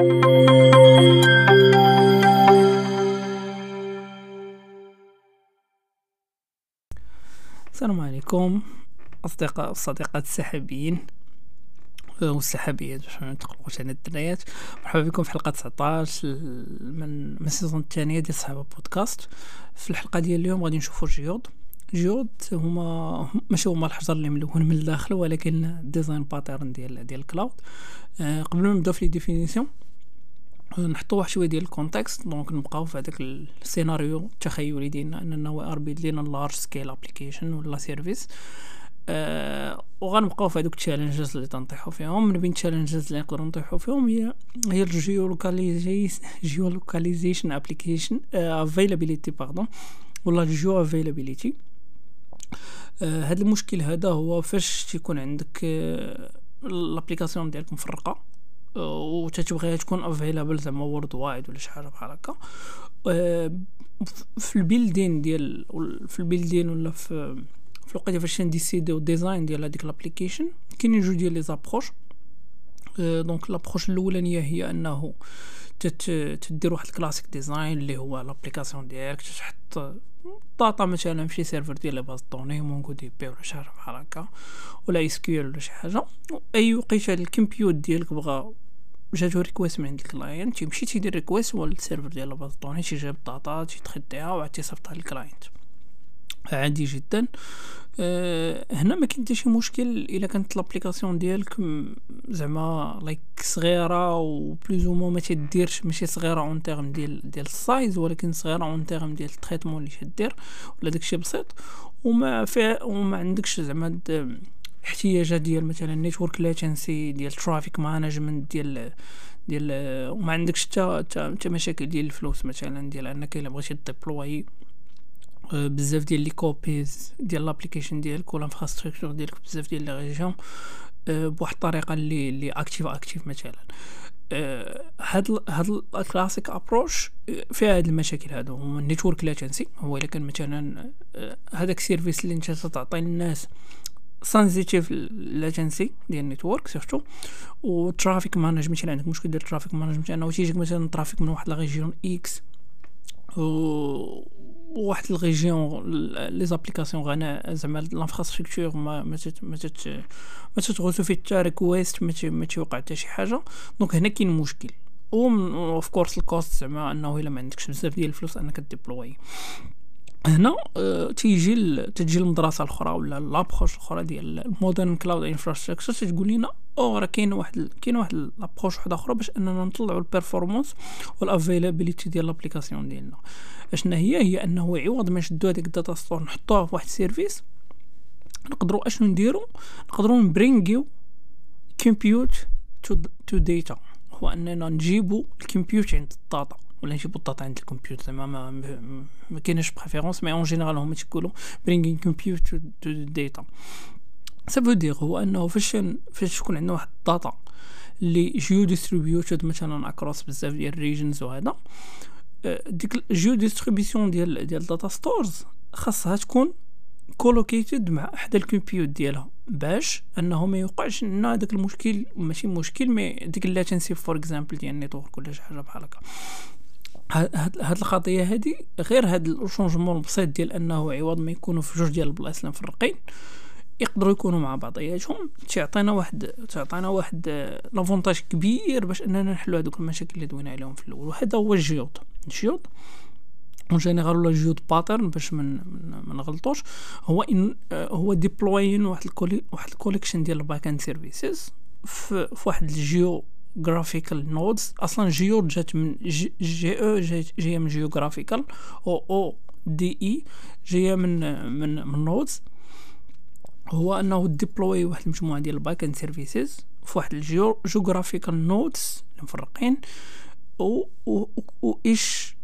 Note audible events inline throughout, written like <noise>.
السلام عليكم أصدقاء الصديقات السحابيين. والسحابيات باش ما نتقلقوش على الدريات مرحبا بكم في حلقة 19 من ال saison الثانية ديال صحابة بودكاست. في الحلقة ديال اليوم غادي نشوفوا ال Geode، Geode هما ماشي هما الحجر اللي ملون من الداخل ولكن design pattern ديال ديال ال cloud أه قبل ما نبداو في les définitions نحطو واحد شوية ديال ال contexte donc نبقاو في هذاك السيناريو التخيلي ديالنا اننا we are building large scale application ولا service أه وغنبقاو في هذوك ال challenges اللي تنطيحو فيهم. من بين ال challenges اللي نقدروا نطيحو فيهم هي هي ال geo localization application availability pardon ولا ال geo availability هذا المشكل هذا هو فاش تيكون عندك l'application ديالك مفرقة. وتتبغيها تكون available زعما worldwide ولا شي حاجة بحال هكا. في ال building ديال في ال building ولا في في الوقت فاش نdécidيو ال design ديال هذيك l'application كاينين جوج ديال les approches donc l'approche الأولانية هي أنه تدير واحد ال classic design اللي هو l'application ديالك تحط data مثلا في شي server ديال les bases de données MongoDB ولا شي حاجة بحال هكا ولا SQL ولا شي حاجة. أي وقيته ال compute ديالك بغا جاتو request من عند ال client تيمشي تيدير request هو ال server ديال base de données تيجيب ال data تيتخديها وعاد تيصيفطها لل client عادي جدا. أه هنا ما كاين حتى شي مشكل إلا كانت l'application ديالك زعما like صغيرة و plus أو ما تديرش ماشي صغيرة en termes ديال ديال ال size ولكن صغيرة en termes ديال ال traitement اللي تدير ولا داكشي بسيط. وما فيها وما عندكش زعما احتياجات ديال مثلا network latency ديال traffic management ديال ديال وما عندكش حتى حتى مشاكل ديال الفلوس مثلا ديال أنك إلا بغيتي deploy بزاف ديال les copies ديال l'application ديالك ولا infrastructure ديالك بزاف ديال les régions بواحد الطريقة اللي اللي active active مثلا. هاد هاد ال classic approach فيها هاد المشاكل هادو. هما ال network latency هو إلا كان مثلا هذاك ال service اللي أنت تعطي للناس sensitive latency ديال ال network surtout و traffic management الا عندك مشكل ديال ال traffic management انه تيجيك مثلا traffic من واحد la région X و واحد ال région les applications غانا زعما l'infrastructure ما ما ما ما تتغوتو فيه حتى request ما تيوقع حتى شي حاجة. donc هنا كاين مشكل. و of course ال cost زعما أنه إلا ما عندكش بزاف ديال الفلوس أنك deploy هنا آه تيجي تجي المدرسة الاخرى ولا l'approche الاخرى ديال ال modern cloud infrastructure تقول لنا أو راه كاين واحد كاين واحد l'approche واحدة أخرى باش أننا نطلعوا ال performance وال availability ديال l'application ديالنا. أشنا هي؟ هي أنه عوض ما نشدو هذيك ال data store نحطوها في واحد ال service نقدروا أشنو نديرو؟ نقدروا نbringيو compute to data هو أننا نجيبو ال compute عند ال data ولا نجيبو ال data عند الكمبيوتر. زعما ما, ما, ما كاينش préférence mais en général هما تيقولوا bringing compute to data ça veut dire هو أنه فاش فاش تكون عندنا واحد ال data اللي geo distributed مثلا across بزاف ديال ال regions وهذا ديك ال géo distribution ديال ديال data stores خاصها تكون colocated مع احدى ال compute ديالها باش أنه ما يوقعش لنا داك المشكل ماشي مشكل mais ديك ال latency for example ديال ال network ولا شي حاجة بحال هكا. هاد الخطية هادي غير هاد ال changement البسيط ديال أنه عوض ما يكونوا في جوج ديال البلايص اللي مفرقين يقدروا يكونوا مع بعضياتهم تعطينا واحد تعطينا واحد l'avantage كبير باش أننا نحلوا هذوك المشاكل اللي دوينا عليهم في الأول. وهذا هو ال geode ال geode en général ولا geode pattern باش من ما نغلطوش هو إن هو deploying واحد ال colle واحد ال collection ديال ال back-end services في, في واحد ال geographical nodes أصلا جيو جات من جي, أو جاية من geographical أو أو D E جاية من من من nodes هو أنه deploy واحد المجموعة ديال ال back-end services في واحد ال geo geographical nodes مفرقين و each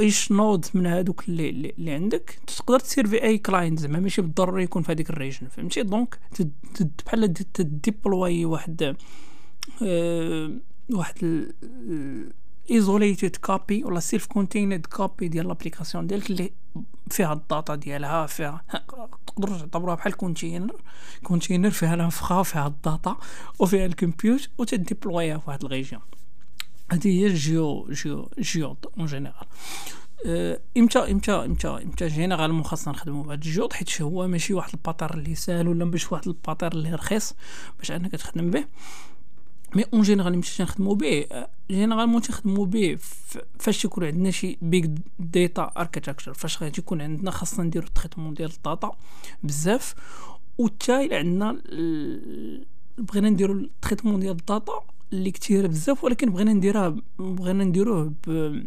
each node من هادوك اللي, اللي عندك؟ تقدر تسيرفي أي client زعما ماشي بالضروري يكون في هذيك ال region فهمتي؟ donc بحال تديبلوي واحد واحد isolated copy ولا self-contained copy ديال l'application ديالك اللي فيها ال data ديالها فيها تقدروا تعتبروها بحال container container فيها ال infra وفيها ال data وفيها ال compute وتديبلويها في واحد ال région. هذه هي ال geo geo geo en général إمتى إمتى إمتى إمتى généralement خاصنا نخدمو بهاد ال geode حيت هو ماشي واحد ال pattern اللي ساهل ولا ماشي واحد ال pattern اللي رخيص باش أنك تخدم به. mais en général ملي تنخدمو به généralement تنخدمو به فاش يكون عندنا شي big data architecture فاش غادي يكون عندنا خاصنا نديرو ال traitement ديال ال data بزاف و حتى إلا عندنا بغينا نديرو ال traitement ديال ال data اللي كثيره بزاف ولكن بغينا نديرها بغينا نديروه ب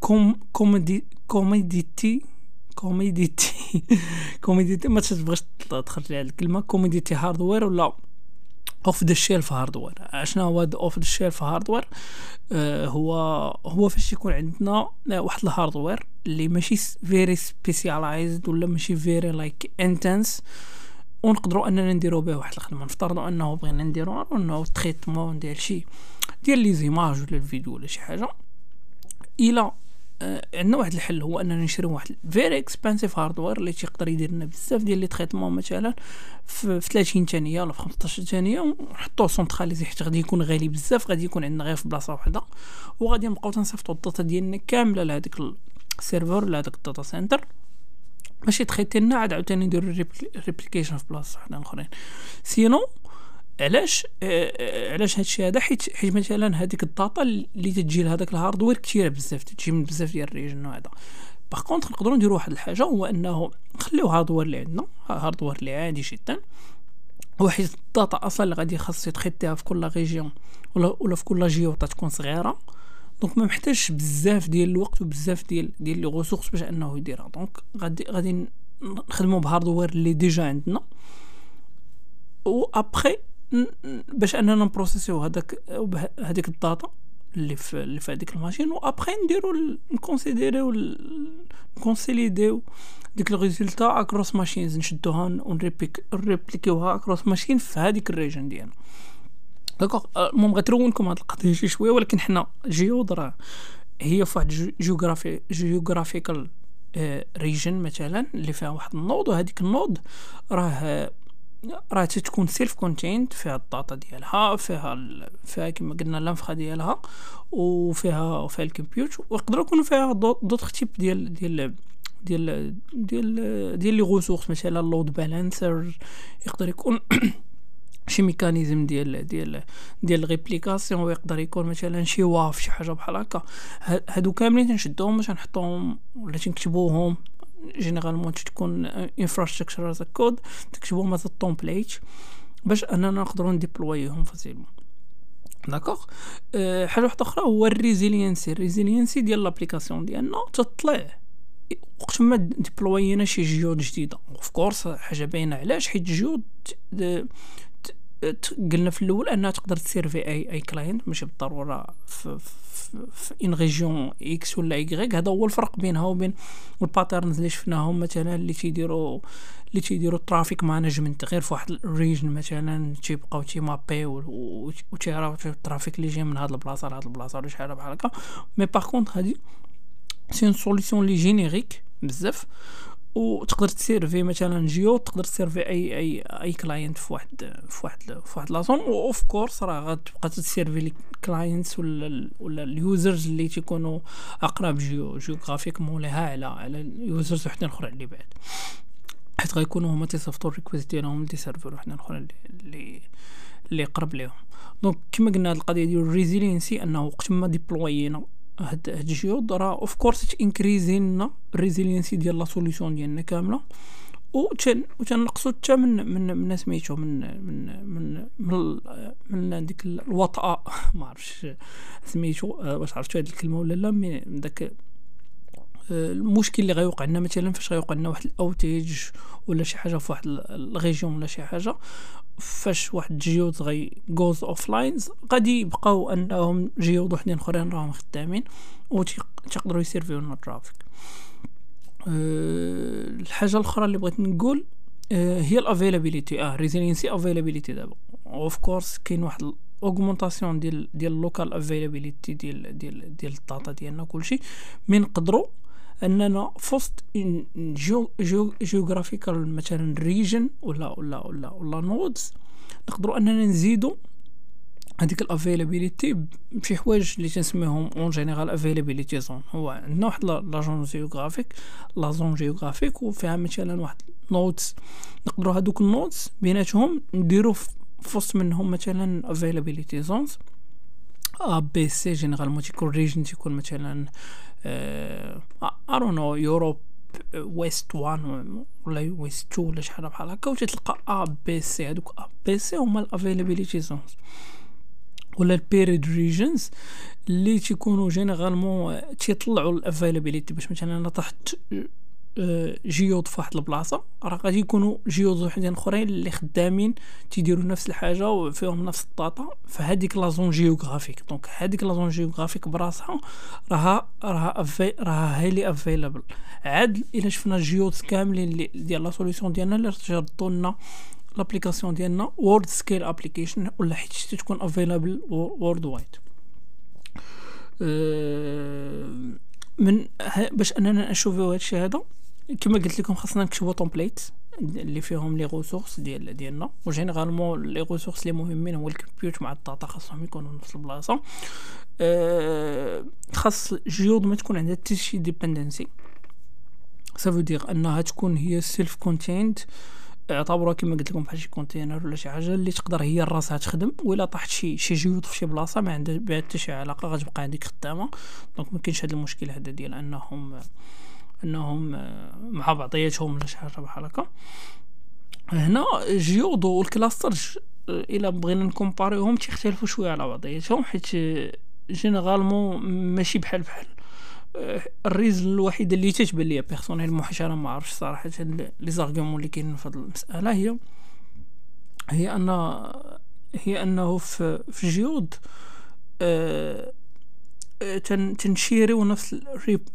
com commodi commodity commodity commodity ما تبغيش تخرج على الكلمة commodity hardware ولا off the shelf hardware اشنا هو off the shelf hardware هو هو فاش يكون عندنا واحد ال hardware اللي ماشي very specialized ولا ماشي very like intense ونقدروا أننا نديرو به واحد الخدمه نفترضوا أنه بغينا نديرو أنه traitement ديال شي ديال les images ولا الفيديو ولا شي حاجة إلى آه عندنا واحد الحل هو اننا نشري واحد very expensive hardware اللي تيقدر يدير لنا بزاف ديال les traitements مثلا في 30 ثانية ولا في 15 ثانية ونحطوه centralisé حيت غادي يكون غالي بزاف غادي يكون عندنا غير في بلاصة واحدة وغادي نبقاو تنصيفطو ال data ديالنا كاملة لهذاك ال serveur لهذاك ال data center باش يتخيتي لنا عاد عاوتاني نديرو replication في بلاصة وحدة اخرين sinon علاش آه علاش هادشي هذا؟ حيت حيت مثلا هذيك ال data اللي تجي لهذاك ال hardware كثيره بزاف تجي من بزاف ديال ال region وهذا. par contre نقدروا نديروا واحد الحاجة هو أنه نخليو hardware اللي عندنا hardware اللي عادي جدا. وحيت ال data أصلا اللي غادي خاص يتخيتيها في كل région ولا ولا في كل جيو تكون صغيرة. donc ما محتاجش بزاف ديال الوقت وبزاف ديال ديال les ressources باش أنه يديرها. donc غادي غادي نخدمو ب hardware اللي déjà عندنا. و ابخي باش اننا نبروسيسيو هذاك هذيك ال data اللي في اللي في هذيك ال machine و ابخي نديرو نكونسيديريو نكونسيليديو ديك ال résultat across machines نشدوها ونريبليكيوها across machines في هذيك ال region ديالنا. d'accord المهم غترونكم هاد القضية شي شوية ولكن حنا geode راه هي فواحد geographi geographical region مثلا اللي فيها واحد ال node وهذيك ال node راه راه تتكون self-contained فيها ال data ديالها فيها ال... فيها كما قلنا ال infra ديالها وفيها وفيها ال compute ويقدروا يكونوا فيها d'autres types ديال ديال ديال ديال ديال les ressources مثلا load balancer يقدر يكون <coughs> شي mécanisme ديال ديال ديال réplication ويقدر يكون مثلا شي WAF شي حاجة بحال هكا. هادو كاملين تنشدوهم باش نحطوهم ولا تنكتبوهم. généralement تكون infrastructure as code تكتبوهم مثلا template باش اننا نقدروا نديبلويهم facilement. d'accord أه حاجة واحدة أخرى هو ال resiliency. ال resiliency ديال l'application ديالنا تطلع. وقت ما ديبلوينا شي geode جديدة. of course حاجة باينة علاش حيت geode قلنا في الأول أنها تقدر تسيرفي اي أي client ماشي بالضرورة في, في, une région X ولا Y هذا هو الفرق بينها وبين ال patterns اللي شفناهم مثلا اللي تيديروا اللي تيديروا ال traffic management غير في واحد ال region مثلا تيبقاو تيمابي وتيعرفوا ال traffic اللي جاي من هاد البلاصة لهاد البلاصة ولا شي حاجة بحال هكا. mais par contre هادي c'est une solution لي générique بزاف. وتقدر تسيرفي مثلا جيو تقدر تسيرفي أي أي أي client في واحد في واحد في واحد لاصون of course راه غتبقى تسيرفي les clients ولا ولا ال users اللي تيكونوا أقرب géo géographiquement لها على على ال users وحدين أخرين اللي بعد. حيت غيكونوا هما تيصيفطوا ال request ديالهم ل des serveurs وحدين أخرين اللي اللي قرب ليهم. donc كما قلنا هاد القضية ديال ال resiliency أنه وقت ما ديبلوينا هاد هاد ال geode راه of course تنكريزي لنا ال resiliency ديال la solution ديالنا كاملة. و تنقصوا حتى من من من سميتو من من من من, من ديك الوطأة. <laughs> ما عرفتش سميتو واش عرفتو هاد الكلمة ولا لا من داك المشكل اللي غيوقع لنا مثلا فاش غيوقع لنا واحد ال outage ولا شي حاجة في واحد ال région ولا شي حاجة فاش واحد geode غي goes offline غادي يبقاو أنهم geode وحدين أخرين راهم خدامين و تقدروا يسيرفيو لنا ال traffic. أه الحاجة الأخرى اللي بغيت نقول أه هي ال availability. آه resiliency availability دابا. of course كاين واحد augmentation ديال ديال ال local availability ديال ديال ديال ال data ديالنا كلشي mais نقدروا أننا فوسط geographical مثلا region ولا ولا ولا ولا nodes نقدروا أننا نزيدو هذيك ال availability بشي حوايج اللي تنسميهم en général availability zone هو عندنا واحد la zone géographique la zone géographique وفيها مثلا واحد nodes نقدروا هذوك ال nodes بيناتهم نديرو فوسط منهم مثلا availability zones A B C généralement تيكون region تيكون مثلا I don't know Europe West 1 ولا West 2 ولا شحال بحال هكا وتتلقى A B C هادوك A B C هما ال availability zones ولا ال paired regions اللي تيكونوا généralement تيطلعوا ال availability باش مثلا أنا طحت geode في واحد البلاصة. راه غادي يكونوا geode وحدين أخرين اللي خدامين تيديروا نفس الحاجة وفيهم نفس ال data فهاديك la zone géographique. donc هاديك la zone géographique براسها راها راها راها highly available عاد إلا شفنا ال geode كاملين ديال la solution ديالنا اللي تردوا لنا l'application ديالنا world scale application ولا حيت تكون available worldwide من باش أننا نشوفوا هادشي هذا كما قلت لكم خاصنا نكتبوا template اللي فيهم les ressources ديال ديالنا. و généralement les ressources اللي مهمين هو ال compute مع ال data خاصهم يكونوا نفس البلاصه أه خاص geode ما تكون عندها حتى شي dependency ça veut dire أنها تكون هي self contained اعتبروها كما قلت لكم بحال شي container ولا شي حاجة اللي تقدر هي راسها تخدم ولا طاحت شي شي geode في شي بلاصة ما عندها حتى شي علاقة غتبقى عندك خدامة. donc ما كاينش هذا المشكل هذا ديال أنهم انهم مع بعضياتهم ولا شي حاجة بحال هكا هنا geode وال cluster إلا بغينا نكومباريوهم تيختلفوا شوية على بعضياتهم حيت généralement ماشي بحال بحال. ال reason الوحيده اللي تتبان ليا personnel حيت أنا ما عرفتش صراحة les arguments اللي كاينين في هذه المسألة هي هي أن هي أنه في في geode أه تنشيريو نفس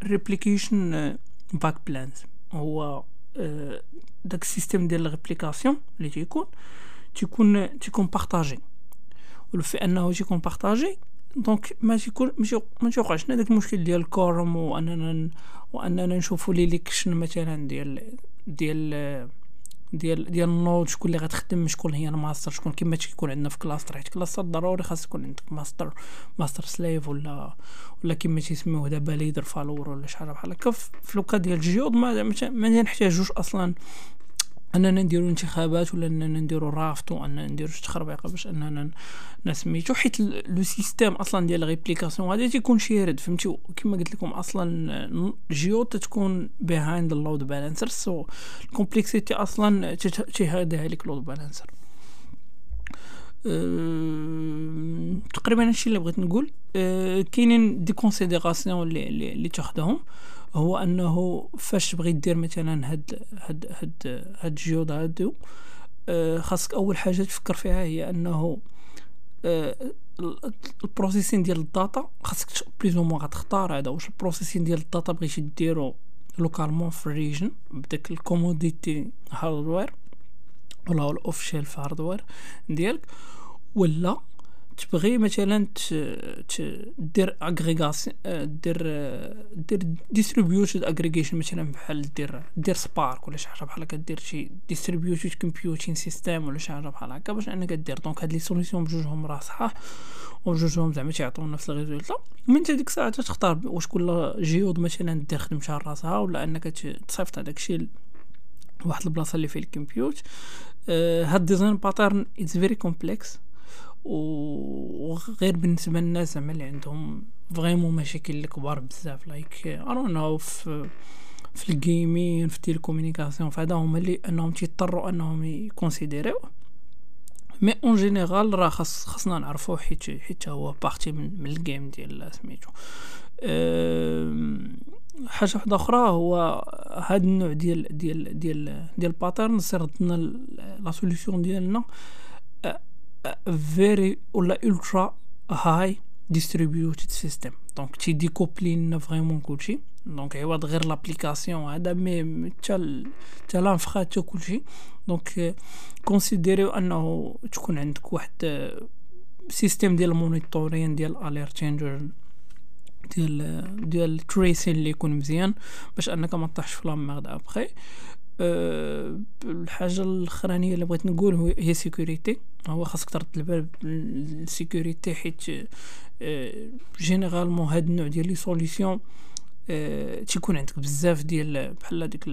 ال replication backplane هو أه داك ال système ديال ال réplication اللي تيكون تيكون تيكون partagé ولو انه تيكون partagé donc ما تيكون ما تيوقعش لنا داك المشكل ديال ال quorum واننا واننا نشوفوا les élections مثلا ديال ديال ديال ديال ال node شكون اللي غتخدم شكون هي الماستر شكون كما تيكون عندنا في cluster حيت cluster ضروري خاص يكون عندك master master slave ولا ولا كما تيسميوه دابا leader follower ولا شحال بحال هكا. في le cas ديال ال geode ما ما نحتاجوش أصلا أننا نديرو انتخابات ولا أننا نديرو raft وأننا نديرو شي تخربيقة باش أننا نسميتو؟ حيت le système أصلا ديال réplication غادي تيكون shared فهمتي؟ كما قلت لكم أصلا جيو تتكون behind ال load balancer so ال complexity أصلا تيهادها لك load balancer تقريبا هادشي اللي بغيت نقول. أه كاينين des considérations اللي, اللي تاخذهم هو أنه فاش تبغي دير مثلا هاد هاد هاد هاد ال geode هادو آه خاصك أول حاجة تفكر فيها هي أنه آه ال processing ديال ال data خاصك بليز مو غتختار هذا واش ال processing ديال ال data بغيتي ديرو localement في ال region بداك ال commodity hardware ولا ال off shelf hardware ديالك ولا تبغي مثلا دير agrégation دير دير distributed aggregation مثلا بحال دير دير Spark ولا شي حاجة بحال هكا دير شي distributed computing system ولا شي حاجة بحال هكا باش أنك دير. دونك هاد les solutions بجوجهم راه صحاح وبجوجهم زعما تيعطيو نفس ال résultat من ديك الساعة تختار واش كل geode مثلا دير خدمتها راسها ولا أنك تصيفط هذاك الشيء واحد البلاصة اللي فيه ال compute هاد design pattern it's very complex وغير بالنسبة للناس زعما اللي عندهم vraiment مشاكل كبار بزاف. like I don't know في في ال gaming في ال télécommunication فهذا هما اللي أنهم تيضطروا أنهم يكونسيديريو. mais en général راه خاص خاصنا نعرفو حيت حيت هو partie من, من ال game ديال سميتو. حاجة واحدة أخرى هو هاد النوع ديال ديال ديال ديال ال pattern سردنا la solution ديالنا. very ولا ultra high distributed system donc تي découpler لنا vraiment كلشي donc عوض غير l'application هذا mais حتى حتى l'infra حتى كلشي donc considérer يو انه تكون عندك واحد système ديال ال monitoring ديال alerting ديال ديال ال tracing اللي يكون مزيان باش انك ما تطيحش في la merde après أه الحاجة الأخرانية اللي بغيت نقول هي sécurité هو خاصك ترد البال بال sécurité حيت أه généralement هاد النوع ديال les solutions أه تيكون عندك بزاف ديال بحال هذيك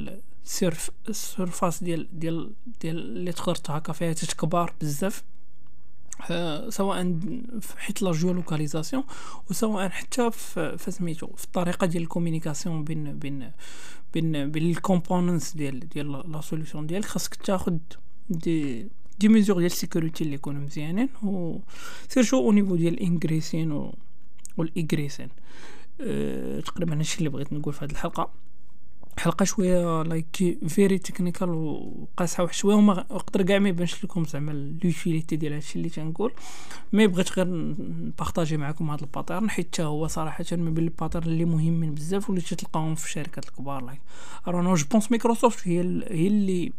ال surf ال surface ديال ديال ديال اللي تقدر تهكا فيها تتكبر بزاف. آه، سواء حيت la géolocalisation وسواء حتى في سميتو في الطريقة ديال ال communication بين بين بين ديال ديال la solution ديالك خاصك تاخد des des mesures ديال ال sécurité اللي يكونوا مزيانين و surtout au niveau ديال ال ingressing و وال egressing أه تقريبا هادشي اللي بغيت نقول في هذه الحلقة. حلقة شوية like very technical وقاصحه واحد شوية وما نقدر كاع ما يبانش لكم زعما l'utilité ديال هادشي اللي تنقول. mais بغيت غير ن partager معكم هذا ال pattern حيت هو صراحة من بين ال pattern اللي مهمين بزاف واللي تلقاهم في الشركات الكبار like ارانا je pense Microsoft هي هي اللي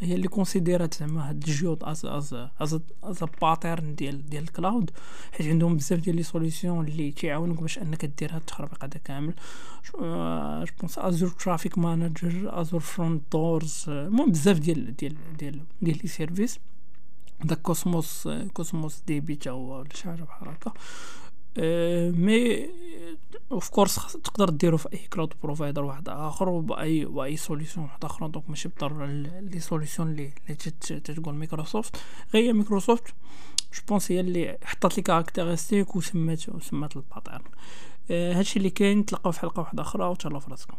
هي اللي considér ات زعما هاد ال geode as as as as pattern ديال ديال ال cloud حيت عندهم بزاف ديال les solutions اللي تيعاونوك باش أنك دير هاد التخربيق هذا كامل. je pense Azure Traffic Manager Azure Front Door المهم بزاف ديال ديال ديال ديال les services داك Cosmos Cosmos DB تا هو ولا شي حاجة بحال هكا. mais of course تقدر ديرو في أي cloud provider واحد آخر وباي وأي solution واحد أخرى donc ماشي بالضرورة les solutions اللي تتقول مايكروسوفت غير Microsoft je pense هي اللي حطات les caractéristiques وسمات وسمات ال pattern. هادشي اللي كاين تلقاو في حلقة واحدة أخرى وتهلاو في راسكم